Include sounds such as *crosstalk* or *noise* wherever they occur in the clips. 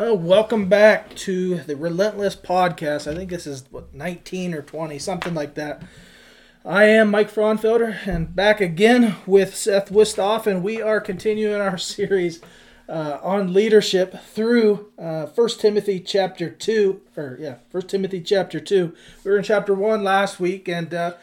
Oh, welcome back to the Relentless Podcast. I think this is what 19 or 20, something like that. I am Mike Fraunfelder and back again with Seth Wistoff, and we are continuing our *laughs* series uh, on leadership through uh, 1 Timothy chapter 2, or yeah, 1 Timothy chapter 2. We were in chapter 1 last week, and uh,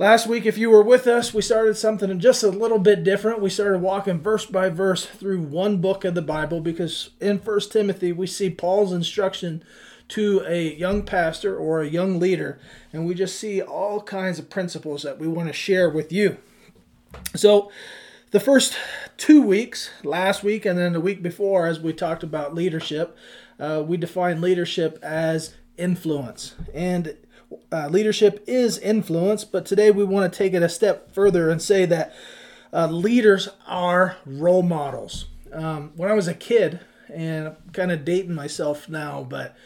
Last week, if you were with us, we started something just a little bit different. We started walking verse by verse through one book of the Bible because in First Timothy, we see Paul's instruction to a young pastor or a young leader, and we just see all kinds of principles that we want to share with you. So, the first two weeks, last week and then the week before, as we talked about leadership, uh, we defined leadership as influence. And uh, leadership is influence, but today we want to take it a step further and say that uh, leaders are role models. Um, when I was a kid, and I'm kind of dating myself now, but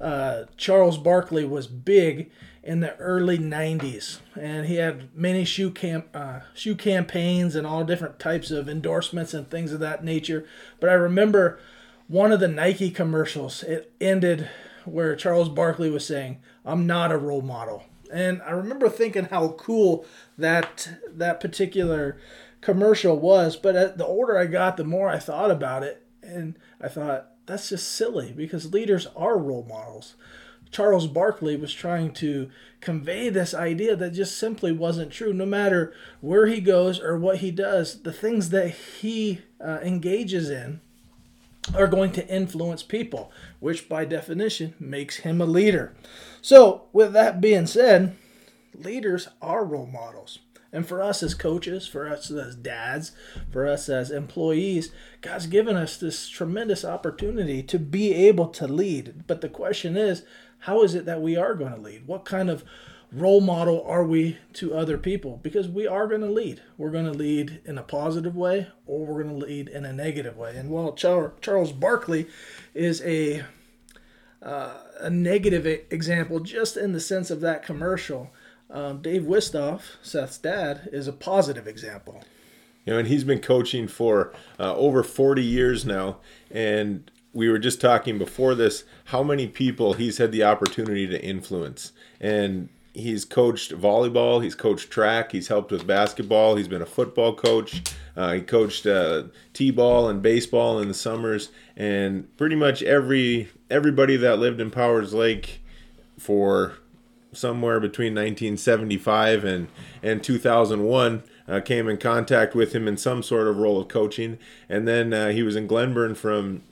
uh, Charles Barkley was big in the early 90s, and he had many shoe camp uh, shoe campaigns and all different types of endorsements and things of that nature. But I remember one of the Nike commercials. It ended where Charles Barkley was saying, "I'm not a role model." And I remember thinking how cool that that particular commercial was, but the older I got, the more I thought about it, and I thought that's just silly because leaders are role models. Charles Barkley was trying to convey this idea that just simply wasn't true. No matter where he goes or what he does, the things that he uh, engages in are going to influence people, which by definition makes him a leader. So, with that being said, leaders are role models. And for us as coaches, for us as dads, for us as employees, God's given us this tremendous opportunity to be able to lead. But the question is, how is it that we are going to lead? What kind of role model are we to other people? Because we are going to lead. We're going to lead in a positive way or we're going to lead in a negative way. And while Charles Barkley is a uh, a negative example just in the sense of that commercial, um, Dave Wistoff, Seth's dad, is a positive example. You know, and he's been coaching for uh, over 40 years now. And we were just talking before this how many people he's had the opportunity to influence. And he's coached volleyball, he's coached track, he's helped with basketball, he's been a football coach, uh, he coached uh, t-ball and baseball in the summers, and pretty much every everybody that lived in Powers Lake for somewhere between 1975 and and 2001 uh, came in contact with him in some sort of role of coaching, and then uh, he was in Glenburn from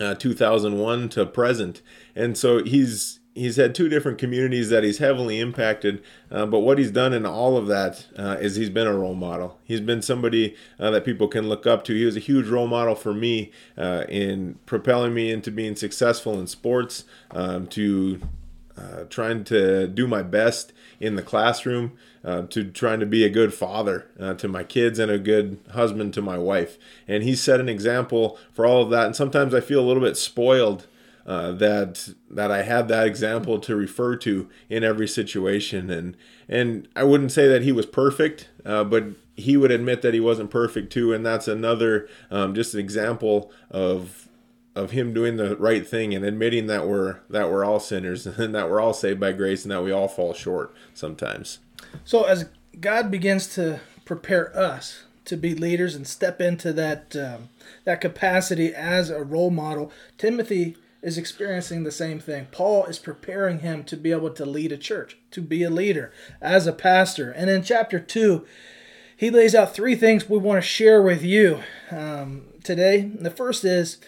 uh, 2001 to present, and so he's he's had two different communities that he's heavily impacted. Uh, but what he's done in all of that uh, is he's been a role model. He's been somebody uh, that people can look up to. He was a huge role model for me uh, in propelling me into being successful in sports, um, to uh, trying to do my best in the classroom, uh, to trying to be a good father to my kids and a good husband to my wife. And he's set an example for all of that. And sometimes I feel a little bit spoiled uh, that that I had that example to refer to in every situation, and and I wouldn't say that he was perfect, uh, but he would admit that he wasn't perfect too, and that's another um, just an example of of him doing the right thing and admitting that we're that we're all sinners *laughs* and that we're all saved by grace and that we all fall short sometimes. So as God begins to prepare us to be leaders and step into that um, that capacity as a role model, Timothy is experiencing the same thing. Paul is preparing him to be able to lead a church, to be a leader as a pastor. And in chapter 2, he lays out three things we want to share with you um, today. The first is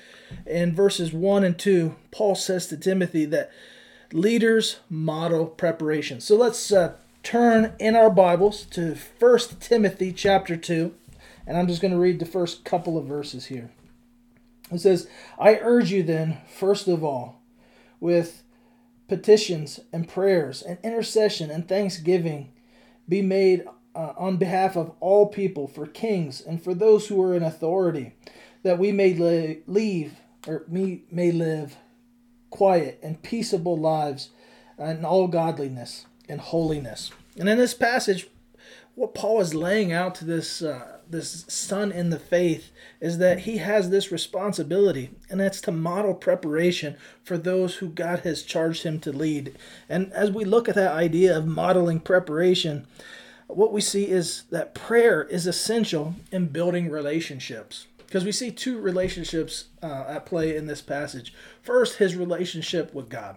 in verses 1 and 2, Paul says to Timothy that leaders model preparation. So let's uh, turn in our Bibles to 1 Timothy chapter 2, and I'm just going to read the first couple of verses here. It says, I urge you then, first of all, with petitions and prayers and intercession and thanksgiving, be made uh, on behalf of all people, for kings and for those who are in authority, that we may li- leave or we may live quiet and peaceable lives in all godliness and holiness. And in this passage, what Paul is laying out to this uh, this son in the faith is that he has this responsibility, and that's to model preparation for those who God has charged him to lead. And as we look at that idea of modeling preparation, what we see is that prayer is essential in building relationships. Because we see two relationships uh, at play in this passage. First, his relationship with God.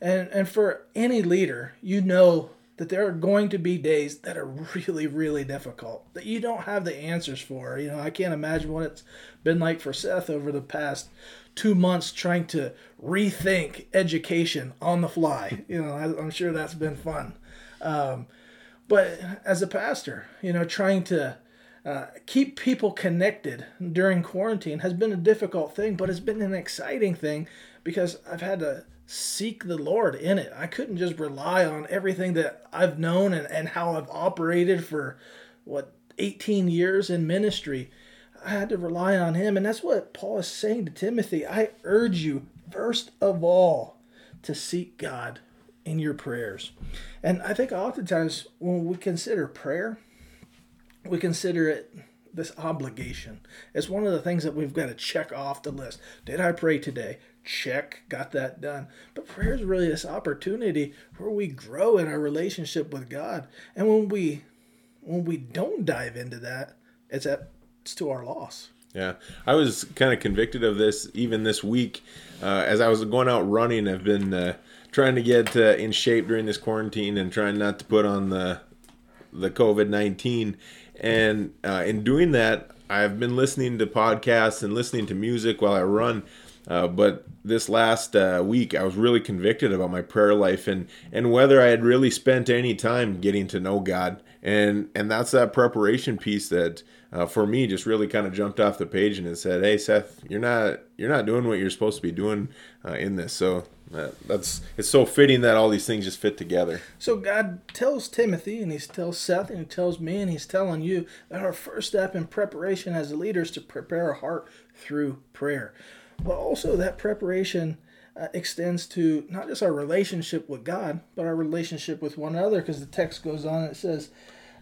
And, and for any leader, you know that there are going to be days that are really, really difficult that you don't have the answers for. You know, I can't imagine what it's been like for Seth over the past two months trying to rethink education on the fly. *laughs* You know, I, am sure that's been fun. Um, but as a pastor, you know, trying to uh, keep people connected during quarantine has been a difficult thing, but it's been an exciting thing because I've had to seek the Lord in it. I couldn't just rely on everything that I've known and, and how I've operated for what 18 years in ministry. I had to rely on him. And that's what Paul is saying to Timothy. I urge you, first of all, to seek God in your prayers. And I think oftentimes when we consider prayer, we consider it this obligation. It's one of the things that we've got to check off the list. Did I pray today? Check, got that done. But prayer is really this opportunity where we grow in our relationship with God. And when we when we don't dive into that, it's at it's to our loss. Yeah, I was kind of convicted of this even this week uh, as I was going out running. I've been uh, trying to get uh, in shape during this quarantine and trying not to put on the the COVID nineteen. And uh, in doing that, I've been listening to podcasts and listening to music while I run. Uh, but this last uh, week, I was really convicted about my prayer life and and whether I had really spent any time getting to know God. And and that's that preparation piece that uh, for me just really kind of jumped off the page and it said, "Hey, Seth, you're not you're not doing what you're supposed to be doing uh, in this." So that's it's so fitting that all these things just fit together. So God tells Timothy, and He tells Seth, and He tells me, and He's telling you that our first step in preparation as leaders to prepare our heart through prayer. But also that preparation uh, extends to not just our relationship with God, but our relationship with one another. Because the text goes on, it says,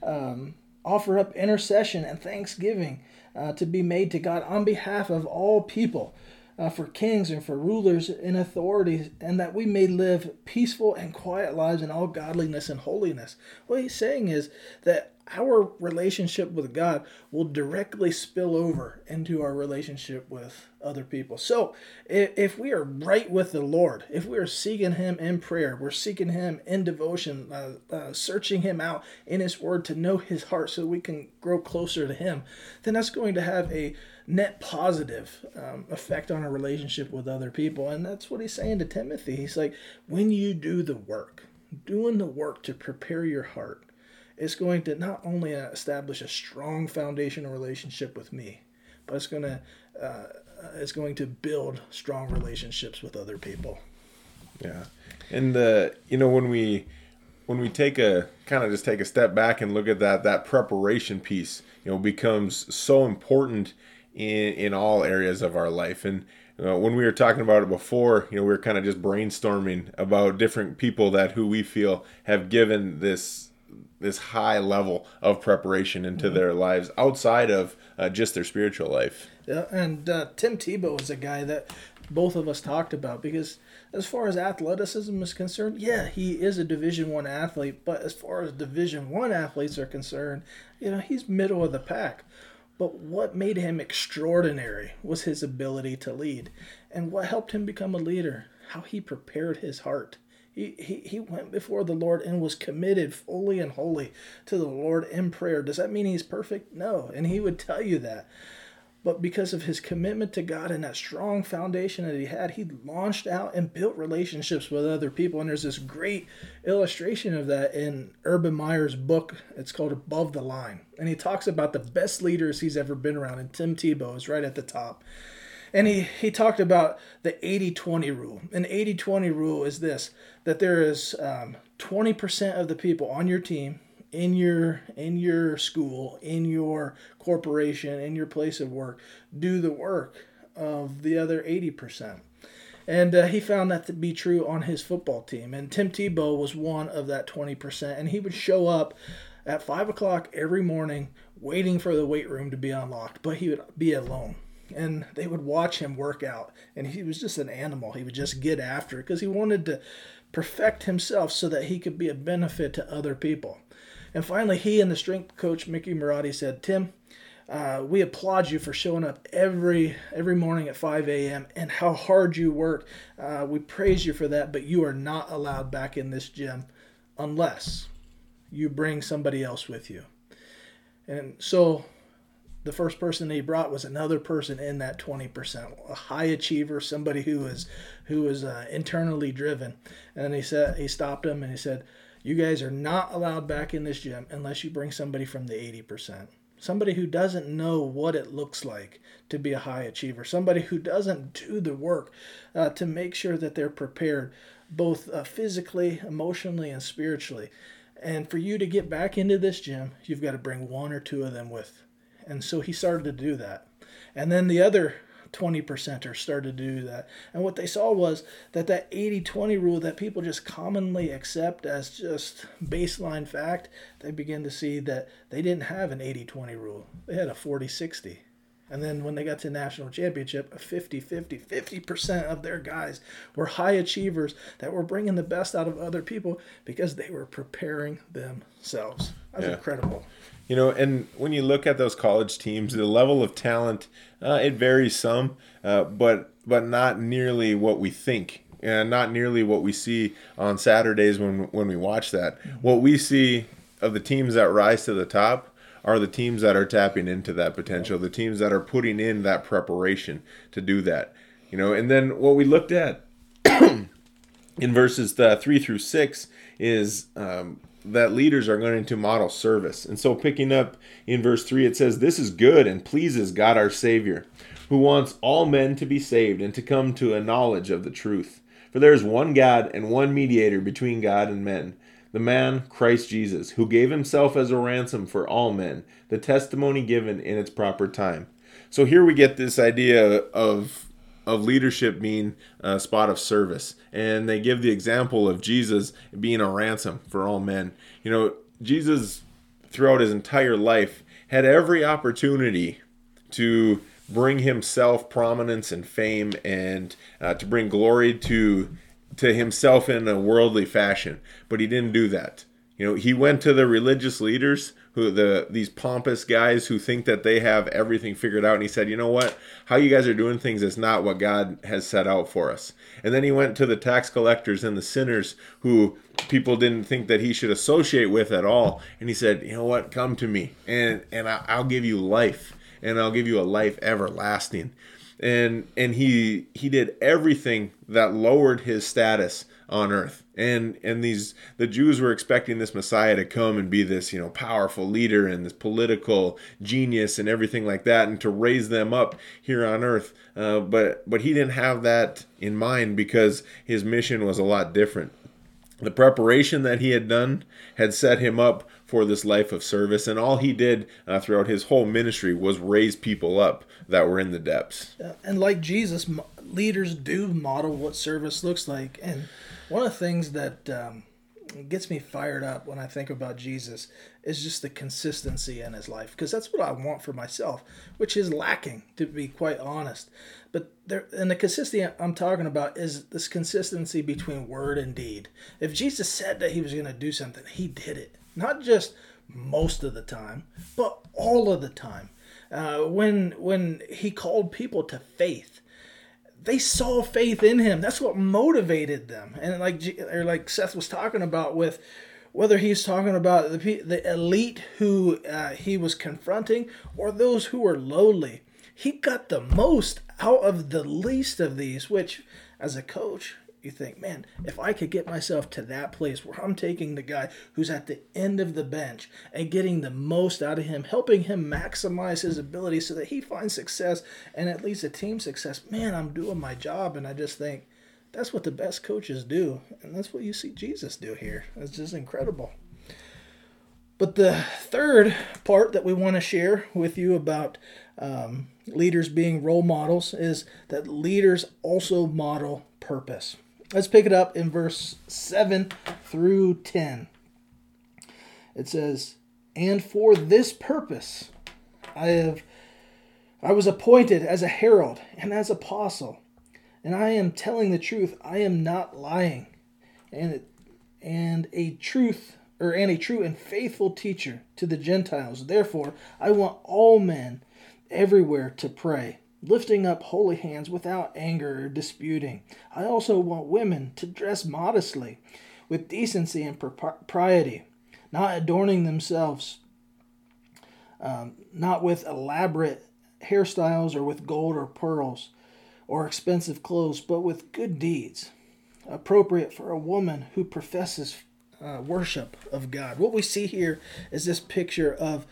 um, "Offer up intercession and thanksgiving uh, to be made to God on behalf of all people." uh, for kings and for rulers and authorities, and that we may live peaceful and quiet lives in all godliness and holiness. What he's saying is that our relationship with God will directly spill over into our relationship with other people. So, if, we are right with the Lord, if we are seeking Him in prayer, we're seeking Him in devotion, uh, uh, searching Him out in His Word to know His heart so we can grow closer to Him, then that's going to have a net positive um, effect on our relationship with other people. And that's what He's saying to Timothy. He's like, when you do the work, doing the work to prepare your heart, it's going to not only establish a strong foundational relationship with me, but it's going to uh, it's going to build strong relationships with other people. Yeah, and uh, you know when we when we take a kind of just take a step back and look at that that preparation piece, you know, becomes so important in in all areas of our life and. Uh, when we were talking about it before, you know, we were kind of just brainstorming about different people that who we feel have given this this high level of preparation into mm-hmm. their lives outside of uh, just their spiritual life. Yeah, and uh, Tim Tebow is a guy that both of us talked about because as far as athleticism is concerned, yeah, he is a Division One athlete. But as far as Division One athletes are concerned, you know, he's middle of the pack. But what made him extraordinary was his ability to lead, and what helped him become a leader, how he prepared his heart he, he, he went before the Lord and was committed fully and wholly to the Lord in prayer. Does that mean he's perfect? No. And he would tell you that. But because of his commitment to God and that strong foundation that he had, he launched out and built relationships with other people. And there's this great illustration of that in Urban Meyer's book. It's called Above the Line. And he talks about the best leaders he's ever been around. And Tim Tebow is right at the top. And he, he talked about the 80 20 rule. An 80 20 rule is this that there is um, 20% of the people on your team, in your in your school, in your corporation, in your place of work, do the work of the other 80%. And uh, he found that to be true on his football team. And Tim Tebow was one of that 20%. And he would show up at five o'clock every morning, waiting for the weight room to be unlocked, but he would be alone. And they would watch him work out, and he was just an animal. He would just get after because he wanted to perfect himself so that he could be a benefit to other people. And finally, he and the strength coach Mickey Marotti said, "Tim, uh, we applaud you for showing up every every morning at 5 a.m. and how hard you work. Uh, we praise you for that, but you are not allowed back in this gym unless you bring somebody else with you. And so the first person he brought was another person in that 20%, a high achiever, somebody who is uh, internally driven. And he said he stopped him and he said, "You guys are not allowed back in this gym unless you bring somebody from the 80%." somebody who doesn't know what it looks like to be a high achiever, somebody who doesn't do the work uh, to make sure that they're prepared both uh, physically, emotionally, and spiritually. And for you to get back into this gym, you've got to bring one or two of them with. And so he started to do that. And then the other 20 percenters started to do that. And what they saw was that that 80 20 rule that people just commonly accept as just baseline fact, they begin to see that they didn't have an 80 20 rule. They had a 40 60. And then when they got to national championship, a 50 50, 50% of their guys were high achievers that were bringing the best out of other people because they were preparing themselves. That's yeah. incredible. You know, and when you look at those college teams, the level of talent uh, it varies some, uh, but but not nearly what we think, and not nearly what we see on Saturdays when when we watch that. What we see of the teams that rise to the top are the teams that are tapping into that potential, the teams that are putting in that preparation to do that. You know, and then what we looked at *clears throat* in verses uh, three through six is um, that leaders are going to model service. And so, picking up in verse 3, it says, This is good and pleases God our Savior, who wants all men to be saved and to come to a knowledge of the truth. For there is one God and one mediator between God and men, the man Christ Jesus, who gave himself as a ransom for all men, the testimony given in its proper time. So, here we get this idea of of leadership being a spot of service. And they give the example of Jesus being a ransom for all men. You know, Jesus, throughout his entire life, had every opportunity to bring himself prominence and fame and uh, to bring glory to to himself in a worldly fashion but he didn't do that you know he went to the religious leaders who the these pompous guys who think that they have everything figured out and he said you know what? How you guys are doing things is not what god has set out for us. And then he went to the tax collectors and the sinners who people didn't think that he should associate with at all and he said you know what? Come to me and and i'll give you life and i'll give you a life everlasting and and he he did everything that lowered his status on earth. And and these the jews were expecting this messiah to come and be this you know powerful leader and this political genius and everything like that and to raise them up here on earth. Uh, but but he didn't have that in mind because his mission was a lot different the preparation that he had done had set him up for this life of service and all he did uh, throughout his whole ministry was raise people up that were in the depths. And like jesus leaders do model what service looks like and one of the things that um, gets me fired up when I think about Jesus is just the consistency in his life, because that's what I want for myself, which is lacking, to be quite honest. But there, and the consistency I'm talking about is this consistency between word and deed. If Jesus said that he was going to do something, he did it. Not just most of the time, but all of the time. Uh, when when he called people to faith, they saw faith in him. That's what motivated them. And like or like Seth was talking about with whether he's talking about the the elite who uh, he was confronting or those who were lowly, he got the most out of the least of these. Which, as a coach, you think, man, if I could get myself to that place where I'm taking the guy who's at the end of the bench and getting the most out of him, helping him maximize his ability so that he finds success and at least a team success, man, I'm doing my job. And I just think that's what the best coaches do. And that's what you see Jesus do here. It's just incredible. But the third part that we want to share with you about um, leaders being role models is that leaders also model purpose. Let's pick it up in verse 7 through 10. It says, And for this purpose, I have I was appointed as a herald and as apostle, and I am telling the truth. I am not lying, and and a truth or and a true and faithful teacher to the Gentiles. Therefore, I want all men everywhere to pray, lifting up holy hands without anger or disputing. I also want women to dress modestly, with decency and propriety, not adorning themselves, um, not with elaborate hairstyles or with gold or pearls or expensive clothes, but with good deeds, appropriate for a woman who professes uh, worship of God. What we see here is this picture of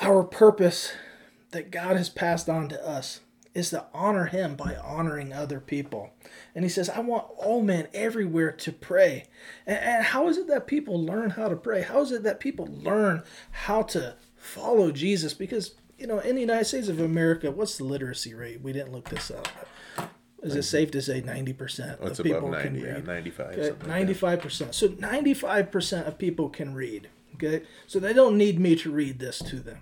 our purpose that God has passed on to us is to honor him by honoring other people. And he says, I want all men everywhere to pray. And, and, how is it that people learn how to pray? How is it that people learn how to follow Jesus? Because, you know, in the United States of America, what's the literacy rate? We didn't look this up. Is it safe to say 90% oh, of people 90, can read? Yeah, 95. Okay? 95%. Like so 95% of people can read. Okay? So they don't need me to read this to them.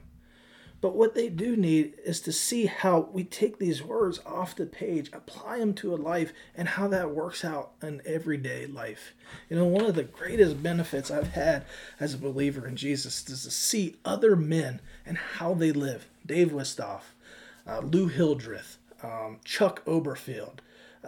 But what they do need is to see how we take these words off the page, apply them to a life, and how that works out in everyday life. You know, one of the greatest benefits I've had as a believer in Jesus is to see other men and how they live. Dave Wistoff, uh, Lou Hildreth, um, Chuck Oberfield,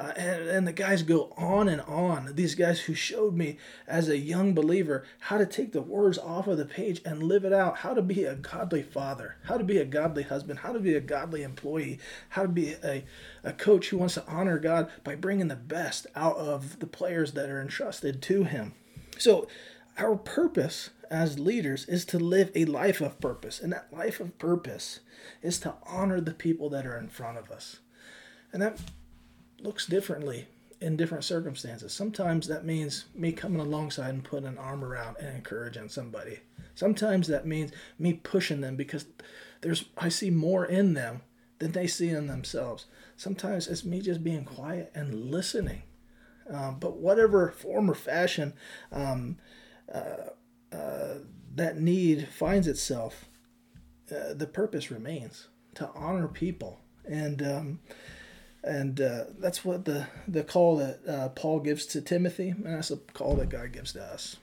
uh, and, and the guys go on and on. These guys who showed me as a young believer how to take the words off of the page and live it out, how to be a godly father, how to be a godly husband, how to be a godly employee, how to be a, a coach who wants to honor God by bringing the best out of the players that are entrusted to him. So, our purpose as leaders is to live a life of purpose. And that life of purpose is to honor the people that are in front of us. And that looks differently in different circumstances. Sometimes that means me coming alongside and putting an arm around and encouraging somebody. Sometimes that means me pushing them because there's I see more in them than they see in themselves. Sometimes it's me just being quiet and listening. Um, but whatever form or fashion um, uh, uh, that need finds itself, uh, the purpose remains to honor people. And um, and uh, that's what the the call that uh, Paul gives to Timothy, and that's the call that God gives to us.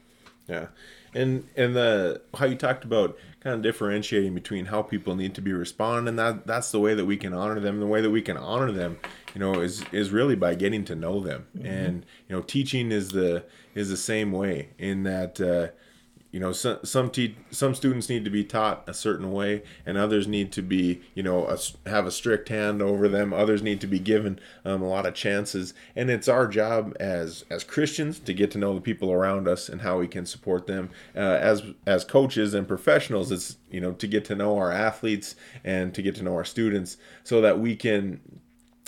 Yeah, and and the how you talked about kind of differentiating between how people need to be responding, and that that's the way that we can honor them. The way that we can honor them, you know, is is really by getting to know them, mm-hmm. and you know, teaching is the is the same way in that. Uh, you know some some, te- some students need to be taught a certain way and others need to be you know a, have a strict hand over them. Others need to be given um, a lot of chances. And it's our job as as christians to get to know the people around us and how we can support them. Uh, as as coaches and professionals it's you know to get to know our athletes and to get to know our students so that we can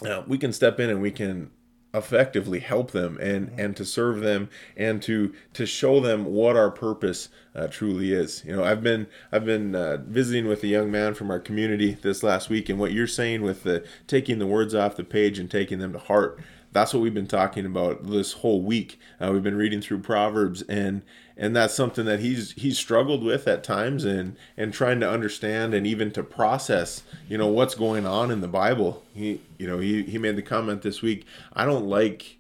uh, we can step in and we can effectively help them and mm-hmm. and to serve them and to to show them what our purpose uh, truly is you know i've been i've been uh, visiting with a young man from our community this last week and what you're saying with the taking the words off the page and taking them to heart that's what we've been talking about this whole week. Uh, we've been reading through Proverbs, and and that's something that he's he's struggled with at times, and and trying to understand and even to process, you know, what's going on in the Bible. He, you know, he he made the comment this week. I don't like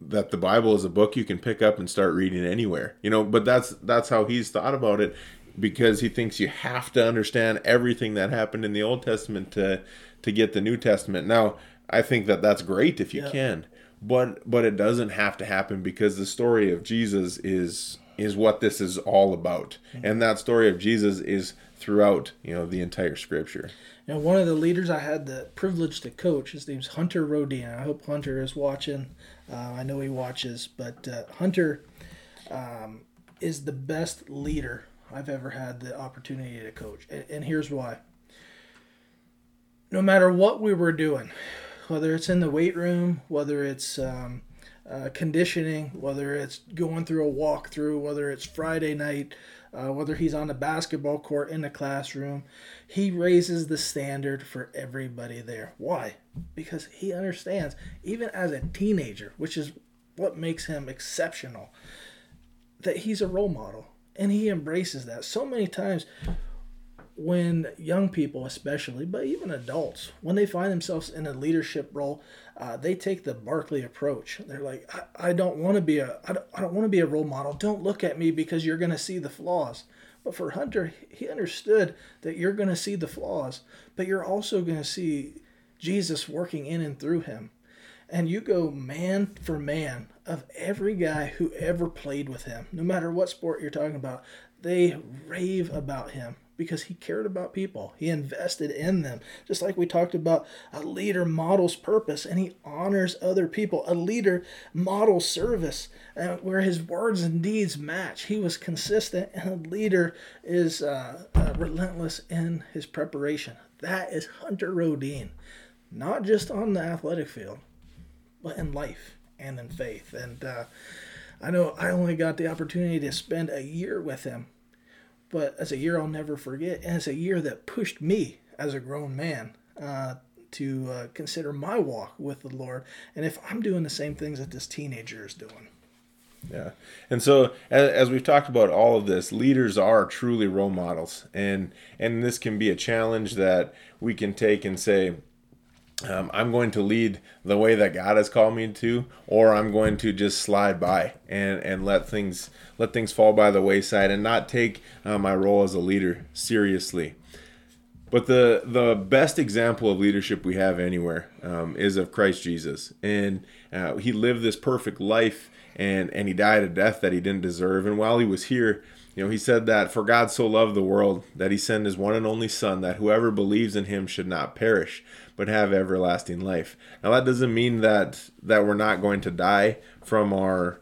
that the Bible is a book you can pick up and start reading anywhere. You know, but that's that's how he's thought about it because he thinks you have to understand everything that happened in the Old Testament to to get the New Testament. Now, I think that that's great if you yeah. can, but but it doesn't have to happen because the story of Jesus is is what this is all about, mm-hmm. and that story of Jesus is throughout you know the entire Scripture. Now, one of the leaders I had the privilege to coach, his name's Hunter Rodin. I hope Hunter is watching. Uh, I know he watches, but uh, Hunter um, is the best leader I've ever had the opportunity to coach, and, and here's why. No matter what we were doing, whether it's in the weight room, whether it's um, uh, conditioning, whether it's going through a walkthrough, whether it's Friday night, uh, whether he's on the basketball court in the classroom, he raises the standard for everybody there. Why? Because he understands, even as a teenager, which is what makes him exceptional, that he's a role model. and he embraces that. So many times when young people especially but even adults when they find themselves in a leadership role uh, they take the barkley approach. They're like i, I don't want to be a I don't, I don't want to be a role model. Don't look at me because you're going to see the flaws. But for hunter he understood that you're going to see the flaws but you're also going to see jesus working in and through him. And you go man for man of every guy who ever played with him no matter what sport you're talking about they rave about him because he cared about people. He invested in them. Just like we talked about, a leader models purpose and he honors other people. A leader models service uh, where his words and deeds match. He was consistent, and a leader is uh, uh, relentless in his preparation. That is Hunter Rodine, not just on the athletic field, but in life and in faith. And uh, I know I only got the opportunity to spend a year with him but as a year I'll never forget, and it's a year that pushed me as a grown man uh, to uh, consider my walk with the Lord, and if I'm doing the same things that this teenager is doing. Yeah, and so as, as we've talked about all of this, leaders are truly role models, and and this can be a challenge that we can take and say, um, I'm going to lead the way that God has called me to, or I'm going to just slide by and, and let things let things fall by the wayside and not take uh, my role as a leader seriously. But the the best example of leadership we have anywhere um, is of Christ Jesus, and uh, he lived this perfect life, and and he died a death that he didn't deserve. And while he was here, you know, he said that for God so loved the world that he sent his one and only Son, that whoever believes in him should not perish, but have everlasting life. Now that doesn't mean that that we're not going to die from our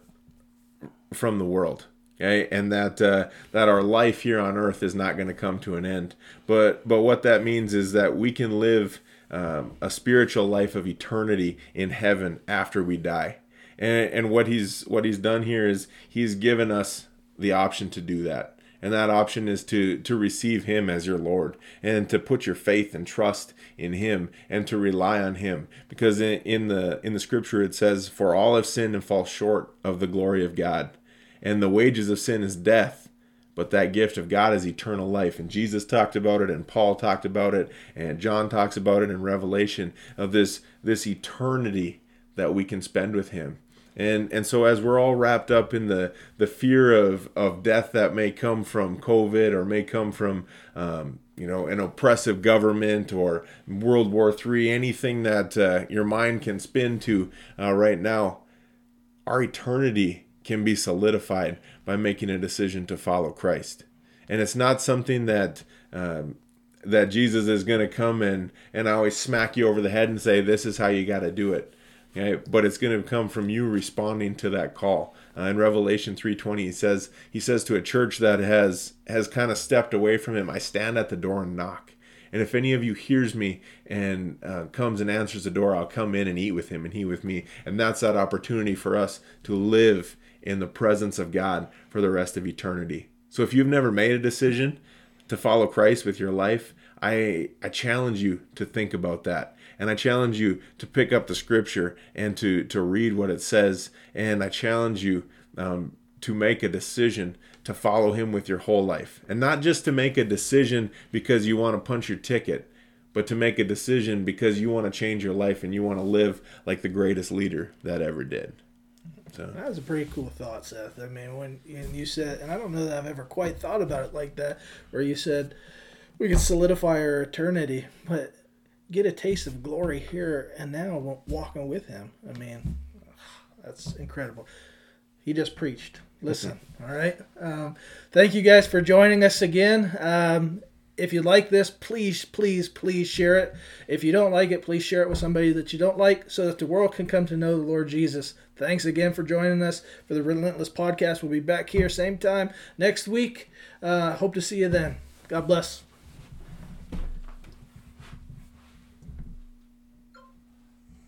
from the world. Okay, and that uh, that our life here on earth is not going to come to an end. But but what that means is that we can live um, a spiritual life of eternity in heaven after we die. And, and what he's what he's done here is he's given us the option to do that. And that option is to to receive him as your lord and to put your faith and trust in him and to rely on him. Because in, in the in the scripture it says for all have sinned and fall short of the glory of god. And the wages of sin is death but that gift of God is eternal life. And Jesus talked about it, and Paul talked about it, and John talks about it in Revelation of this, this eternity that we can spend with Him and and so as we're all wrapped up in the the fear of of death that may come from covid or may come from um, you know an oppressive government or world war three anything that uh, your mind can spin to uh, right now our eternity can be solidified by making a decision to follow christ. And it's not something that um, that jesus is going to come and and always smack you over the head and say this is how you got to do it Okay, but it's going to come from you responding to that call. Uh, in Revelation 3:20, he says he says to a church that has has kind of stepped away from him, "I stand at the door and knock." And if any of you hears me and uh, comes and answers the door, I'll come in and eat with him and he with me. And that's that opportunity for us to live in the presence of God for the rest of eternity. So if you've never made a decision to follow Christ with your life, I I challenge you to think about that. And I challenge you to pick up the scripture and to, to read what it says. And I challenge you um, to make a decision to follow him with your whole life. And not just to make a decision because you want to punch your ticket, but to make a decision because you want to change your life and you want to live like the greatest leader that ever did. So that was a pretty cool thought, Seth. I mean, when you said, and I don't know that I've ever quite thought about it like that, where you said we can solidify our eternity, but get a taste of glory here and now walking with him. I mean, that's incredible. He just preached. Listen, all right. Um, thank you guys for joining us again. Um, if you like this, please, please, please share it. If you don't like it, please share it with somebody that you don't like so that the world can come to know the Lord Jesus. Thanks again for joining us for the Relentless Podcast. We'll be back here same time next week. Uh, hope to see you then. God bless.